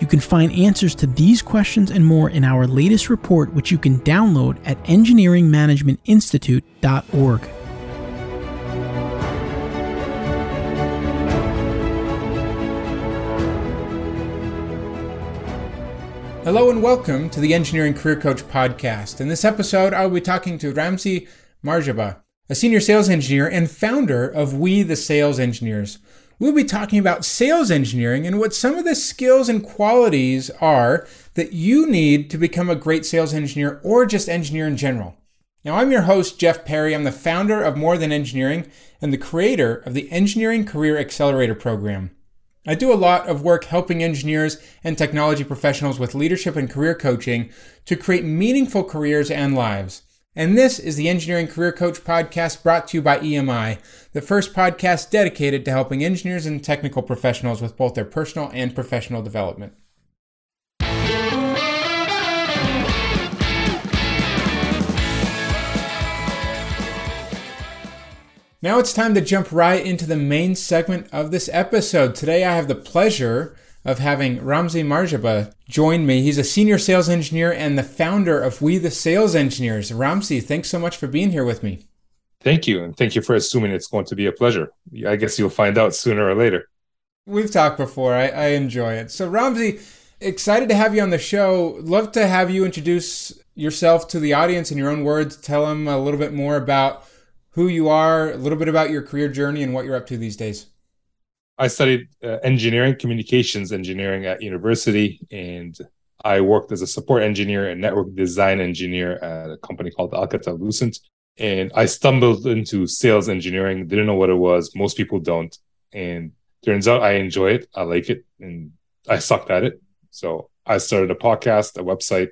You can find answers to these questions and more in our latest report, which you can download at engineeringmanagementinstitute.org. Hello and welcome to the Engineering Career Coach podcast. In this episode, I will be talking to Ramzi Marjaba, a senior sales engineer and founder of We the Sales Engineers. We'll be talking about sales engineering and what some of the skills and qualities are that you need to become a great sales engineer or just engineer in general. Now, I'm your host, Jeff Perry. I'm the founder of More Than Engineering and the creator of the Engineering Career Accelerator Program. I do a lot of work helping engineers and technology professionals with leadership and career coaching to create meaningful careers and lives. And this is the Engineering Career Coach podcast brought to you by EMI, the first podcast dedicated to helping engineers and technical professionals with both their personal and professional development. Now it's time to jump right into the main segment of this episode. Today I have the pleasure of having Ramzi Marjaba join me. He's a senior sales engineer and the founder of We the Sales Engineers. Ramzi, thanks so much for being here with me. Thank you. And thank you for assuming it's going to be a pleasure. I guess you'll find out sooner or later. We've talked before. I, I enjoy it. So, Ramzi, excited to have you on the show. Love to have you introduce yourself to the audience in your own words. Tell them a little bit more about who you are, a little bit about your career journey, and what you're up to these days. I studied uh, engineering, communications engineering at university, and I worked as a support engineer and network design engineer at a company called Alcatel Lucent. And I stumbled into sales engineering, didn't know what it was. Most people don't. And turns out I enjoy it. I like it. And I sucked at it. So I started a podcast, a website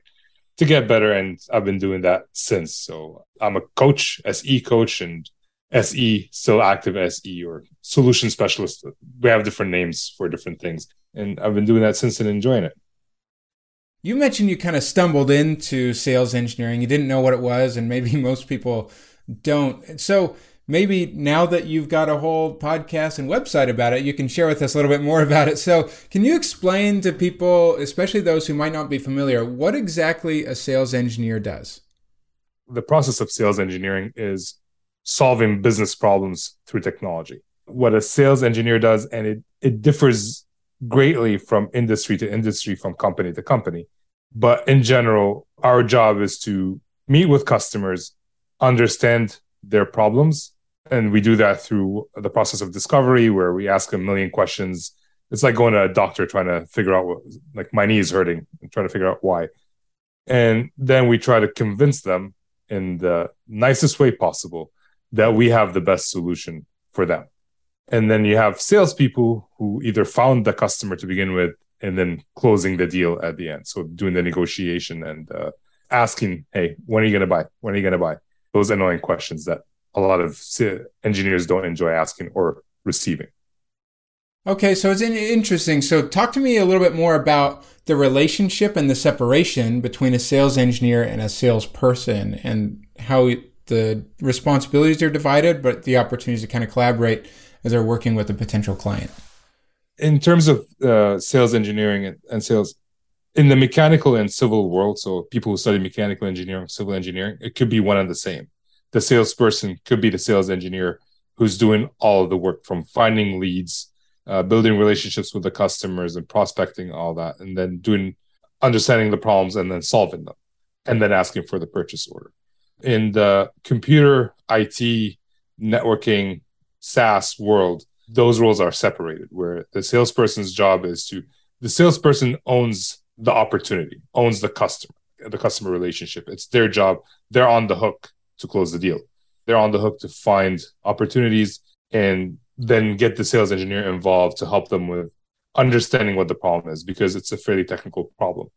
to get better. And I've been doing that since. So I'm a coach, SE coach, and SE, still active SE or solution specialist. We have different names for different things. And I've been doing that since and enjoying it. You mentioned you kind of stumbled into sales engineering. You didn't know what it was, and maybe most people don't. So maybe now that you've got a whole podcast and website about it, you can share with us a little bit more about it. So, can you explain to people, especially those who might not be familiar, what exactly a sales engineer does? The process of sales engineering is solving business problems through technology. What a sales engineer does, and it, it differs greatly from industry to industry, from company to company. But in general, our job is to meet with customers, understand their problems. And we do that through the process of discovery, where we ask a million questions. It's like going to a doctor trying to figure out what, like, my knee is hurting and trying to figure out why. And then we try to convince them in the nicest way possible that we have the best solution for them. And then you have salespeople who either found the customer to begin with and then closing the deal at the end. So doing the negotiation and uh, asking, hey, when are you going to buy? When are you going to buy? Those annoying questions that a lot of engineers don't enjoy asking or receiving. Okay, so it's interesting. So, talk to me a little bit more about the relationship and the separation between a sales engineer and a salesperson and how the responsibilities are divided, but the opportunities to kind of collaborate as they're working with a potential client. In terms of uh, sales engineering and, and sales, in the mechanical and civil world, so people who study mechanical engineering, civil engineering, it could be one and the same. The salesperson could be the sales engineer who's doing all of the work from finding leads, uh, building relationships with the customers, and prospecting all that, and then doing understanding the problems and then solving them, and then asking for the purchase order in the computer IT networking SaaS world, those roles are separated where the salesperson's job is to the salesperson owns the opportunity, owns the customer, the customer relationship. It's their job. They're on the hook to close the deal. They're on the hook to find opportunities and then get the sales engineer involved to help them with understanding what the problem is because it's a fairly technical problem.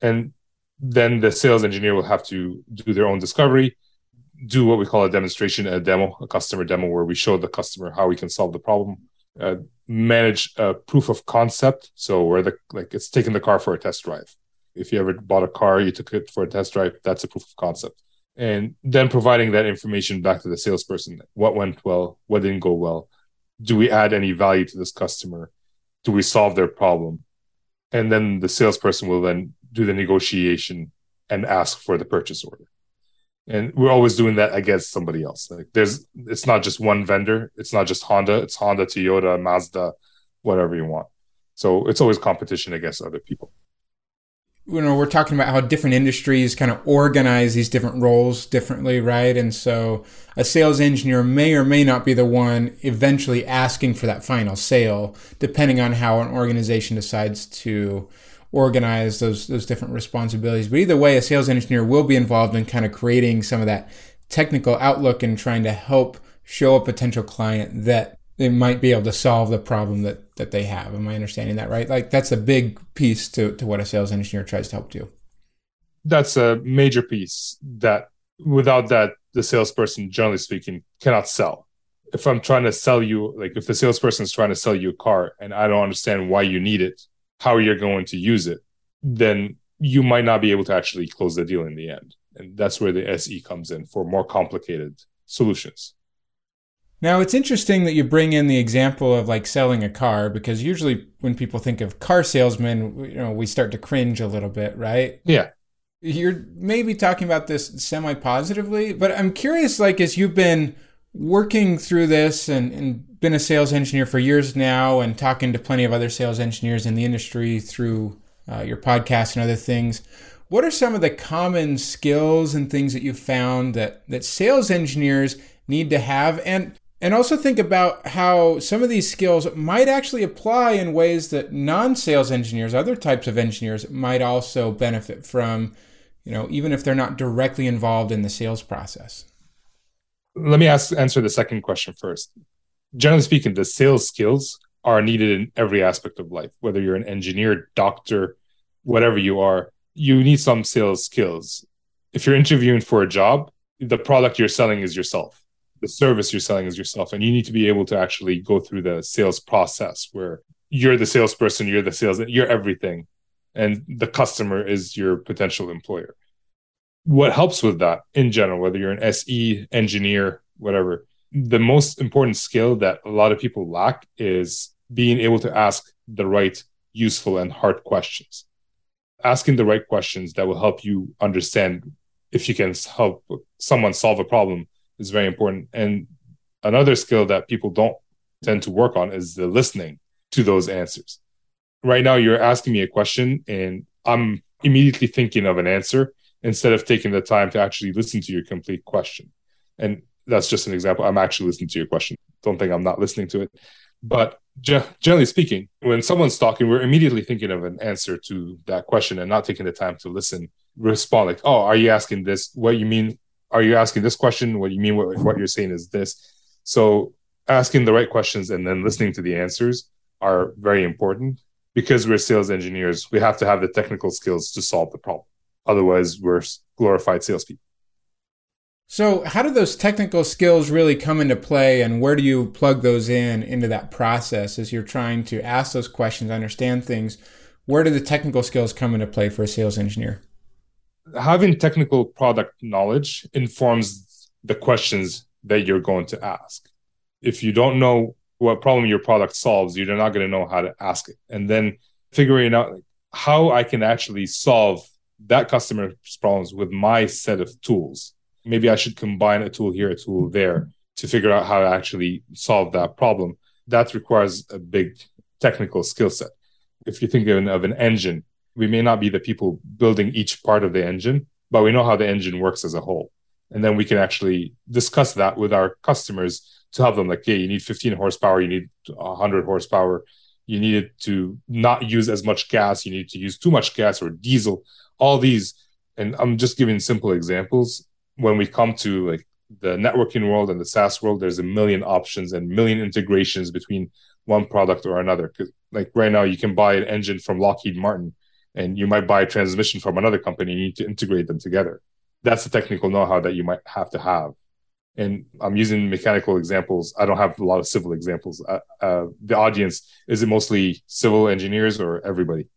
And then the sales engineer will have to do their own discovery, do what we call a demonstration, a demo, a customer demo, where we show the customer how we can solve the problem. Uh, manage a proof of concept, so where the like it's taking the car for a test drive. If you ever bought a car, you took it for a test drive, that's a proof of concept. And then providing that information back to the salesperson. What went well? What didn't go well? Do we add any value to this customer? Do we solve their problem? And then the salesperson will then do the negotiation and ask for the purchase order. And we're always doing that against somebody else. Like there's it's not just one vendor, it's not just Honda, it's Honda, Toyota, Mazda, whatever you want. So it's always competition against other people you know we're talking about how different industries kind of organize these different roles differently right and so a sales engineer may or may not be the one eventually asking for that final sale depending on how an organization decides to organize those those different responsibilities but either way a sales engineer will be involved in kind of creating some of that technical outlook and trying to help show a potential client that they might be able to solve the problem that that they have. Am I understanding that right? Like that's a big piece to to what a sales engineer tries to help do. That's a major piece that without that the salesperson generally speaking cannot sell. If I'm trying to sell you like if the salesperson is trying to sell you a car and I don't understand why you need it, how you're going to use it, then you might not be able to actually close the deal in the end. And that's where the SE comes in for more complicated solutions. Now, it's interesting that you bring in the example of like selling a car because usually when people think of car salesmen, you know, we start to cringe a little bit, right? Yeah. You're maybe talking about this semi positively, but I'm curious, like, as you've been working through this and, and been a sales engineer for years now and talking to plenty of other sales engineers in the industry through uh, your podcast and other things, what are some of the common skills and things that you've found that, that sales engineers need to have? And and also think about how some of these skills might actually apply in ways that non-sales engineers, other types of engineers might also benefit from, you know, even if they're not directly involved in the sales process. Let me ask answer the second question first. Generally speaking, the sales skills are needed in every aspect of life, whether you're an engineer, doctor, whatever you are, you need some sales skills. If you're interviewing for a job, the product you're selling is yourself the service you're selling is yourself and you need to be able to actually go through the sales process where you're the salesperson you're the sales you're everything and the customer is your potential employer what helps with that in general whether you're an se engineer whatever the most important skill that a lot of people lack is being able to ask the right useful and hard questions asking the right questions that will help you understand if you can help someone solve a problem is very important. And another skill that people don't tend to work on is the listening to those answers. Right now, you're asking me a question, and I'm immediately thinking of an answer instead of taking the time to actually listen to your complete question. And that's just an example. I'm actually listening to your question. Don't think I'm not listening to it. But generally speaking, when someone's talking, we're immediately thinking of an answer to that question and not taking the time to listen, respond like, oh, are you asking this? What you mean? are you asking this question? What you mean? What, what you're saying is this. So asking the right questions and then listening to the answers are very important because we're sales engineers. We have to have the technical skills to solve the problem. Otherwise, we're glorified salespeople. So, how do those technical skills really come into play, and where do you plug those in into that process as you're trying to ask those questions, understand things? Where do the technical skills come into play for a sales engineer? having technical product knowledge informs the questions that you're going to ask. If you don't know what problem your product solves, you're not going to know how to ask it. And then figuring out how I can actually solve that customer's problems with my set of tools. Maybe I should combine a tool here, a tool there to figure out how to actually solve that problem. That requires a big technical skill set. If you think of an engine, we may not be the people building each part of the engine, but we know how the engine works as a whole. And then we can actually discuss that with our customers to help them like, yeah, you need 15 horsepower, you need 100 horsepower, you need to not use as much gas, you need to use too much gas or diesel, all these. And I'm just giving simple examples. When we come to like the networking world and the SaaS world, there's a million options and million integrations between one product or another. Like right now, you can buy an engine from Lockheed Martin and you might buy a transmission from another company. You need to integrate them together. That's the technical know-how that you might have to have. And I'm using mechanical examples. I don't have a lot of civil examples. Uh, uh, the audience is it mostly civil engineers or everybody?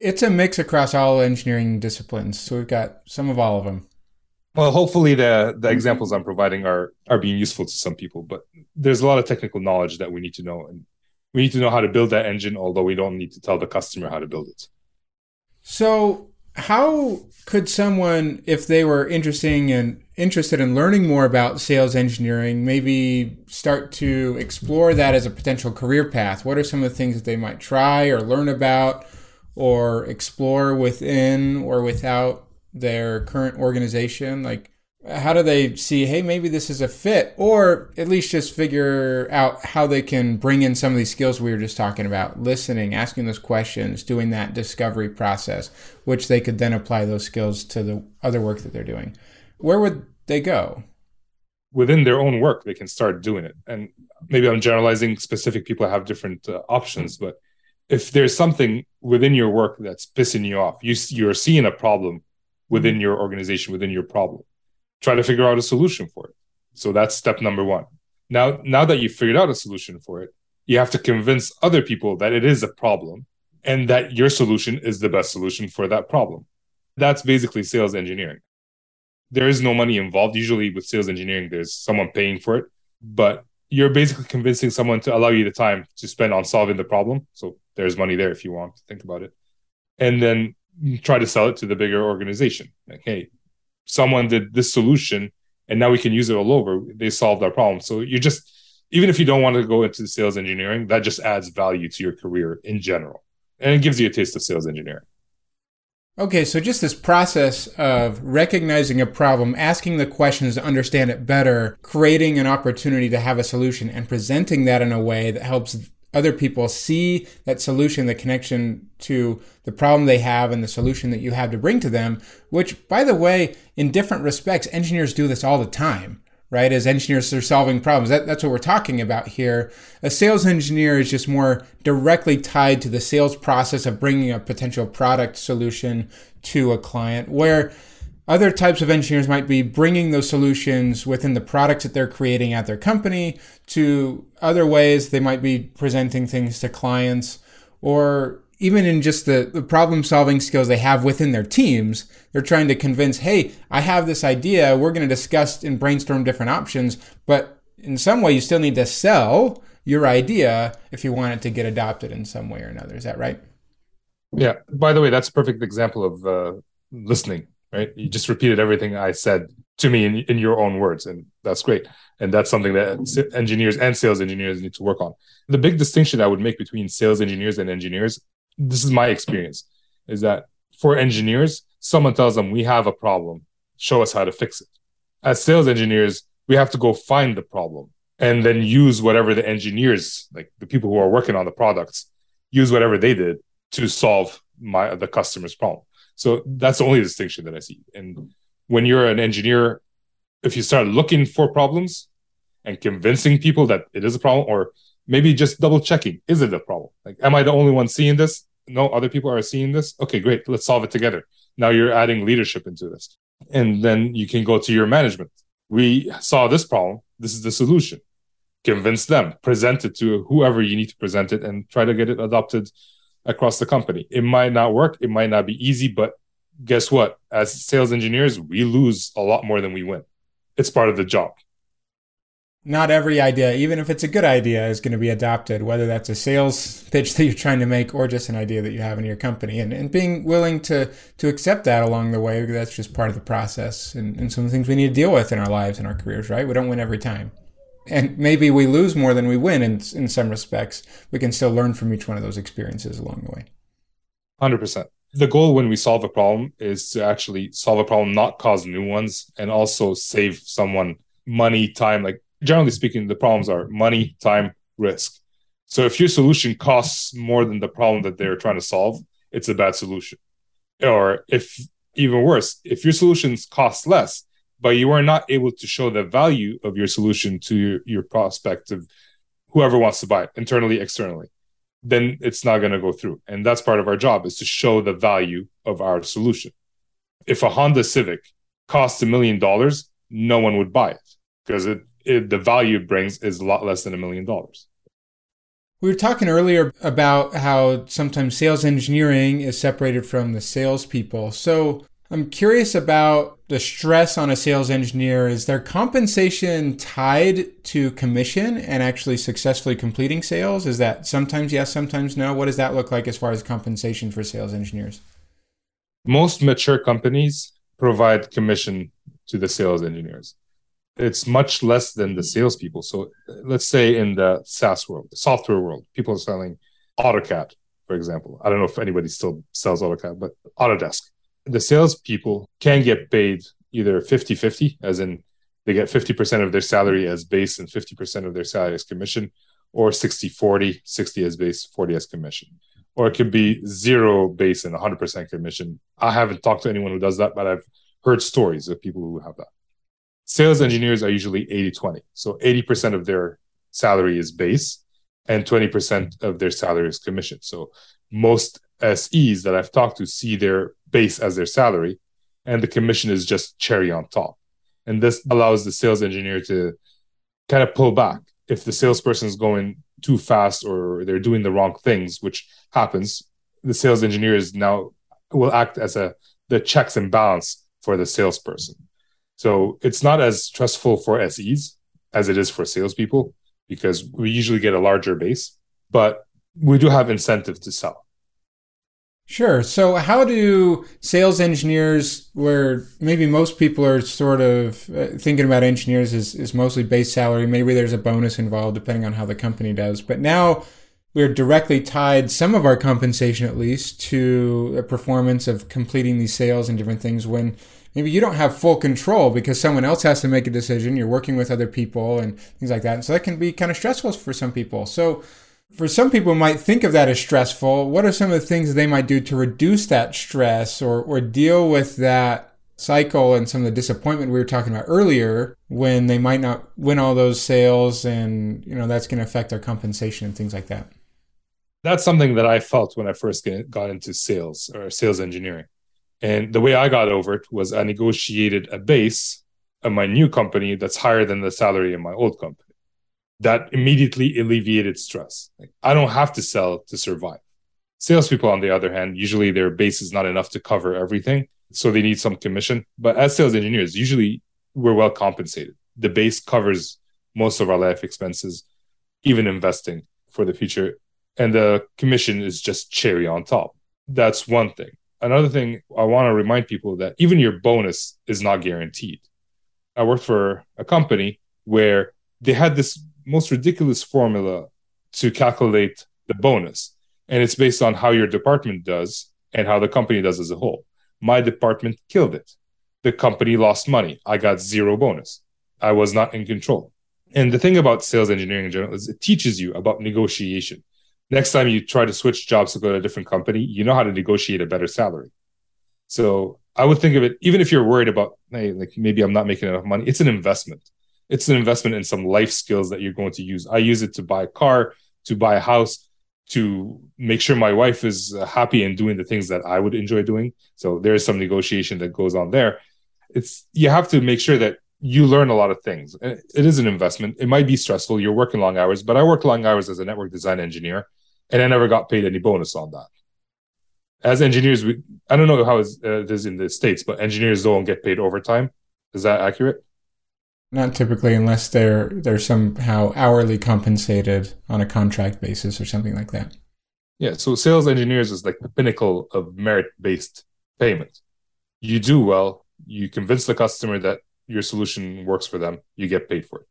It's a mix across all engineering disciplines. So we've got some of all of them. Well, hopefully the the examples I'm providing are are being useful to some people, but there's a lot of technical knowledge that we need to know and we need to know how to build that engine although we don't need to tell the customer how to build it. So, how could someone if they were interesting and interested in learning more about sales engineering maybe start to explore that as a potential career path? What are some of the things that they might try or learn about or explore within or without their current organization? Like, how do they see, hey, maybe this is a fit, or at least just figure out how they can bring in some of these skills we were just talking about listening, asking those questions, doing that discovery process, which they could then apply those skills to the other work that they're doing? Where would they go? Within their own work, they can start doing it. And maybe I'm generalizing, specific people have different uh, options, but if there's something within your work that's pissing you off, you, you're seeing a problem within mm-hmm. your organization, within your problem. Try to figure out a solution for it. So that's step number one. Now, now that you've figured out a solution for it, you have to convince other people that it is a problem and that your solution is the best solution for that problem. That's basically sales engineering. There is no money involved. Usually with sales engineering, there's someone paying for it, but you're basically convincing someone to allow you the time to spend on solving the problem. So there's money there if you want to think about it. And then try to sell it to the bigger organization. Like, hey, someone did this solution and now we can use it all over. They solved our problem. So you just, even if you don't want to go into sales engineering, that just adds value to your career in general. And it gives you a taste of sales engineering. Okay, so just this process of recognizing a problem, asking the questions to understand it better, creating an opportunity to have a solution, and presenting that in a way that helps other people see that solution, the connection to the problem they have and the solution that you have to bring to them, which, by the way, in different respects, engineers do this all the time, right? As engineers are solving problems. That, that's what we're talking about here. A sales engineer is just more directly tied to the sales process of bringing a potential product solution to a client, where other types of engineers might be bringing those solutions within the products that they're creating at their company to other ways they might be presenting things to clients or even in just the, the problem solving skills they have within their teams, they're trying to convince, hey, I have this idea. We're going to discuss and brainstorm different options. But in some way, you still need to sell your idea if you want it to get adopted in some way or another. Is that right? Yeah. By the way, that's a perfect example of uh, listening right? You just repeated everything I said to me in, in your own words, and that's great. And that's something that engineers and sales engineers need to work on. The big distinction I would make between sales engineers and engineers, this is my experience, is that for engineers, someone tells them, We have a problem, show us how to fix it. As sales engineers, we have to go find the problem and then use whatever the engineers, like the people who are working on the products, use whatever they did to solve my the customer's problem. So that's the only distinction that I see. And when you're an engineer, if you start looking for problems and convincing people that it is a problem, or maybe just double checking, is it a problem? Like, am I the only one seeing this? No, other people are seeing this. Okay, great. Let's solve it together. Now you're adding leadership into this. And then you can go to your management. We saw this problem. This is the solution. Convince them, present it to whoever you need to present it, and try to get it adopted across the company. It might not work, it might not be easy, but guess what? As sales engineers, we lose a lot more than we win. It's part of the job. Not every idea, even if it's a good idea, is going to be adopted, whether that's a sales pitch that you're trying to make or just an idea that you have in your company. And, and being willing to, to accept that along the way, that's just part of the process and, and some of the things we need to deal with in our lives and our careers, right? We don't win every time and maybe we lose more than we win in, in some respects. We can still learn from each one of those experiences along the way. 100%. The goal when we solve a problem is to actually solve a problem, not cause new ones, and also save someone money, time. Like, generally speaking, the problems are money, time, risk. So if your solution costs more than the problem that they're trying to solve, it's a bad solution. Or if even worse, if your solutions cost less, but you are not able to show the value of your solution to your, your prospect of whoever wants to buy it internally externally then it's not going to go through. And that's part of our job is to show the value of our solution. If a Honda Civic costs a million dollars, no one would buy it because it, it, the value it brings is a lot less than a million dollars. We were talking earlier about how sometimes sales engineering is separated from the salespeople. So I'm curious about the stress on a sales engineer. Is their compensation tied to commission and actually successfully completing sales? Is that sometimes yes, sometimes no? What does that look like as far as compensation for sales engineers? Most mature companies provide commission to the sales engineers it's much less than the salespeople. So let's say in the SaaS world, the software world, people are selling AutoCAD, for example. I don't know if anybody still sells AutoCAD, but Autodesk. The salespeople can get paid either 50 50, as in they get 50% of their salary as base and 50% of their salary as commission, or 60 40, 60 as base, 40 as commission. Or it could be zero base and 100% commission. I haven't talked to anyone who does that, but I've heard stories of people who have that sales engineers are usually 80 20. So 80% of their salary is base and 20% of their salary is commission. So most SEs that I've talked to see their base as their salary and the commission is just cherry on top. And this allows the sales engineer to kind of pull back. If the salesperson is going too fast or they're doing the wrong things, which happens, the sales engineer is now will act as a the checks and balance for the salesperson. So it's not as stressful for SEs as it is for salespeople because we usually get a larger base, but we do have incentive to sell. Sure. So, how do sales engineers, where maybe most people are sort of uh, thinking about engineers as, as mostly base salary, maybe there's a bonus involved depending on how the company does, but now we're directly tied, some of our compensation at least, to a performance of completing these sales and different things when maybe you don't have full control because someone else has to make a decision. You're working with other people and things like that. And so that can be kind of stressful for some people. So for some people might think of that as stressful. What are some of the things they might do to reduce that stress or, or deal with that cycle and some of the disappointment we were talking about earlier when they might not win all those sales and you know that's going to affect their compensation and things like that that's something that i felt when i first got into sales or sales engineering and the way I got over it was I negotiated a base of my new company that's higher than the salary in my old company. That immediately alleviated stress. Like, I don't have to sell to survive. Salespeople, on the other hand, usually their base is not enough to cover everything. So they need some commission. But as sales engineers, usually we're well compensated. The base covers most of our life expenses, even investing for the future. And the commission is just cherry on top. That's one thing another thing I want to remind people that even your bonus is not guaranteed. I worked for a company where they had this most ridiculous formula to calculate the bonus, and it's based on how your department does and how the company does as a whole. My department killed it. The company lost money. I got zero bonus. I was not in control. And the thing about sales engineering in general is it teaches you about negotiation next time you try to switch jobs to go to a different company, you know how to negotiate a better salary. So I would think of it, even if you're worried about, hey, like maybe I'm not making enough money, it's an investment. It's an investment in some life skills that you're going to use. I use it to buy a car, to buy a house, to make sure my wife is happy and doing the things that I would enjoy doing. So there's some negotiation that goes on there. It's you have to make sure that you learn a lot of things. It is an investment. It might be stressful. You're working long hours, but I work long hours as a network design engineer and I never got paid any bonus on that. As engineers, we I don't know how uh, it is in the states, but engineers don't get paid overtime. Is that accurate? Not typically, unless they're they're somehow hourly compensated on a contract basis or something like that. Yeah, so sales engineers is like the pinnacle of merit based payment. You do well, you convince the customer that your solution works for them, you get paid for it.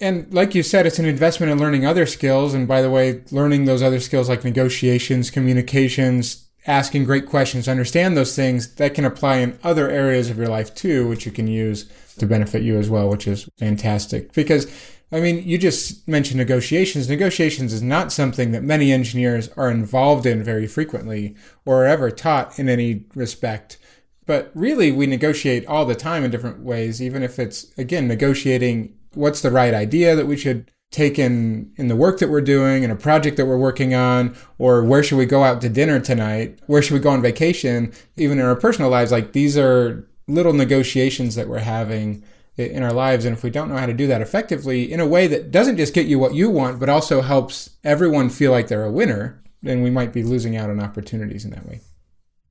And like you said, it's an investment in learning other skills. And by the way, learning those other skills like negotiations, communications, asking great questions, understand those things that can apply in other areas of your life too, which you can use to benefit you as well, which is fantastic. Because, I mean, you just mentioned negotiations. Negotiations is not something that many engineers are involved in very frequently or ever taught in any respect. But really, we negotiate all the time in different ways, even if it's, again, negotiating what's the right idea that we should taken in the work that we're doing and a project that we're working on, or where should we go out to dinner tonight? Where should we go on vacation? Even in our personal lives, like these are little negotiations that we're having in our lives. And if we don't know how to do that effectively in a way that doesn't just get you what you want, but also helps everyone feel like they're a winner, then we might be losing out on opportunities in that way.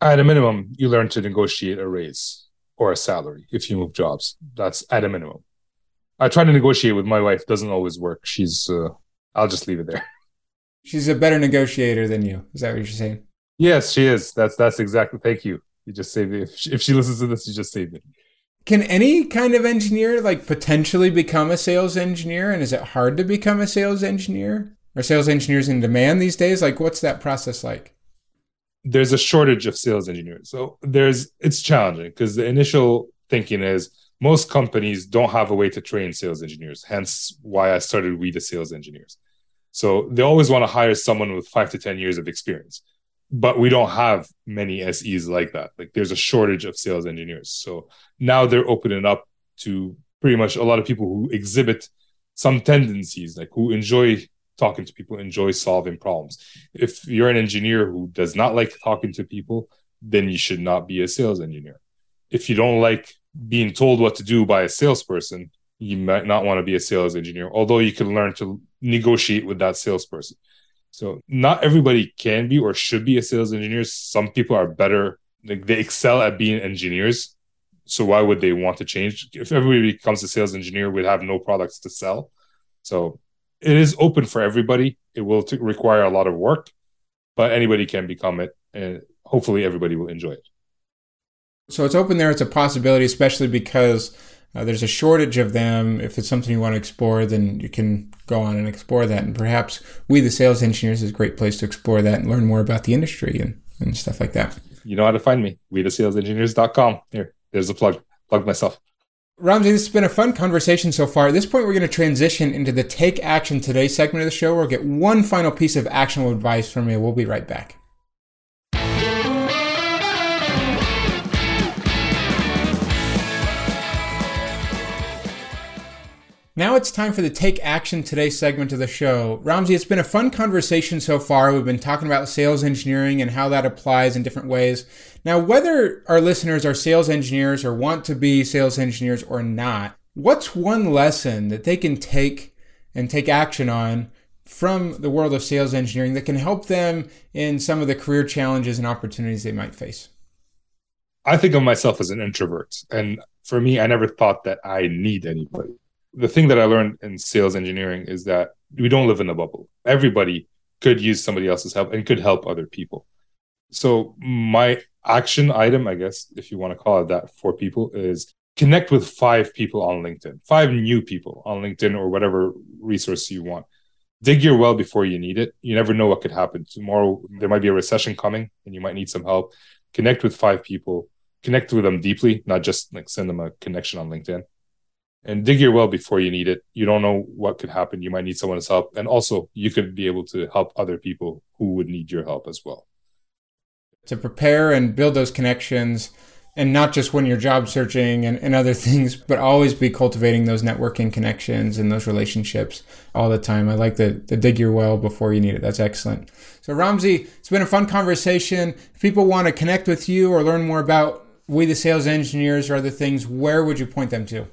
At a minimum, you learn to negotiate a raise or a salary if you move jobs. That's at a minimum. I try to negotiate with my wife. Doesn't always work. She's. Uh, I'll just leave it there. She's a better negotiator than you. Is that what you're saying? Yes, she is. That's that's exactly. Thank you. You just saved me. If she, if she listens to this, you just saved me. Can any kind of engineer like potentially become a sales engineer? And is it hard to become a sales engineer? Are sales engineers in demand these days? Like, what's that process like? There's a shortage of sales engineers. So there's it's challenging because the initial thinking is most companies don't have a way to train sales engineers. Hence why I started We the Sales Engineers. So they always want to hire someone with five to 10 years of experience but we don't have many SEs like that. Like there's a shortage of sales engineers. So now they're opening up to pretty much a lot of people who exhibit some tendencies, like who enjoy talking to people, enjoy solving problems. If you're an engineer who does not like talking to people, then you should not be a sales engineer. If you don't like being told what to do by a salesperson, you might not want to be a sales engineer, although you can learn to negotiate with that salesperson. So not everybody can be or should be a sales engineer. Some people are better, like they excel at being engineers. So why would they want to change? If everybody becomes a sales engineer, we'd have no products to sell. So it is open for everybody. It will t- require a lot of work, but anybody can become it, and hopefully everybody will enjoy it. So it's open there. It's a possibility, especially because uh, there's a shortage of them. If it's something you want to explore, then you can go on and explore that. And perhaps we, the sales engineers, is a great place to explore that and learn more about the industry and, and stuff like that. You know how to find me. We, the salesengineers.com. Here, there's a plug. Plug myself. Ramzi, this has been a fun conversation so far. At this point, we're going to transition into the Take Action Today segment of the show. We'll get one final piece of actionable advice from you. We'll be right back. Now it's time for the Take Action Today segment of the show. Ramzi, it's been a fun conversation so far. We've been talking about sales engineering and how that applies in different ways. Now, whether our listeners are sales engineers or want to be sales engineers or not, what's one lesson that they can take and take action on from the world of sales engineering that can help them in some of the career challenges and opportunities they might face? I think of myself as an introvert. And for me, I never thought that I need anybody the thing that I learned in sales engineering is that we don't live in a bubble. Everybody could use somebody else's help and could help other people. So my action item, I guess, if you want to call it that for people is connect with five people on LinkedIn, five new people on LinkedIn or whatever resource you want. Dig your well before you need it. You never know what could happen. Tomorrow there might be a recession coming and you might need some help. Connect with five people, connect with them deeply, not just like send them a connection on LinkedIn and dig your well before you need it. You don't know what could happen. You might need someone's help. And also, you could be able to help other people who would need your help as well. To prepare and build those connections, and not just when you're job searching and, and other things, but always be cultivating those networking connections and those relationships all the time. I like the, the dig your well before you need it. That's excellent. So, Ramzi, it's been a fun conversation. If people want to connect with you or learn more about We the Sales Engineers or other things, where would you point them to?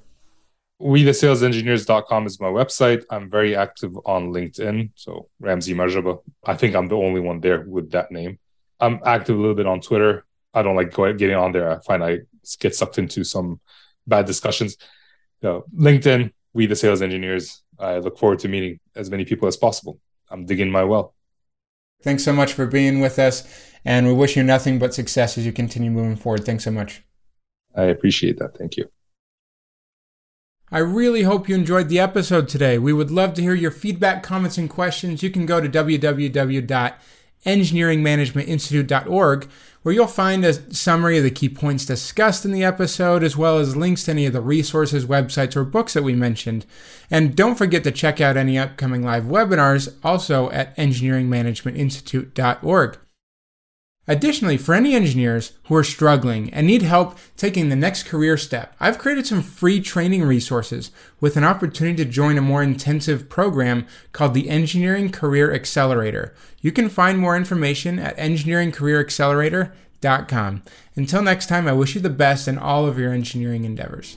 We the salesengineers.com is my website. I'm very active on linkedin so ramzi marjaba. I think i'm the only one there with that name. I'm active a little bit on twitter. I don't like going getting on there. I find i get sucked into some bad discussions. So linkedin we the sales engineers i look forward to meeting as many people as possible. I'm digging my well. Thanks so much for being with us and we wish you nothing but success as you continue moving forward. Thanks so much. I appreciate that. Thank you I really hope you enjoyed the episode today. We would love to hear your feedback, comments, and questions. You can go to www.engineeringmanagementinstitute.org, where you'll find a summary of the key points discussed in the episode, as well as links to any of the resources, websites, or books that we mentioned. And don't forget to check out any upcoming live webinars also at engineeringmanagementinstitute.org. Additionally, for any engineers who are struggling and need help taking the next career step, I've created some free training resources with an opportunity to join a more intensive program called the Engineering Career Accelerator. You can find more information at engineeringcareeraccelerator.com. Until next time, I wish you the best in all of your engineering endeavors.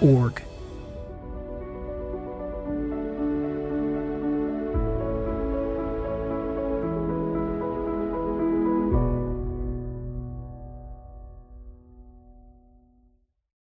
org.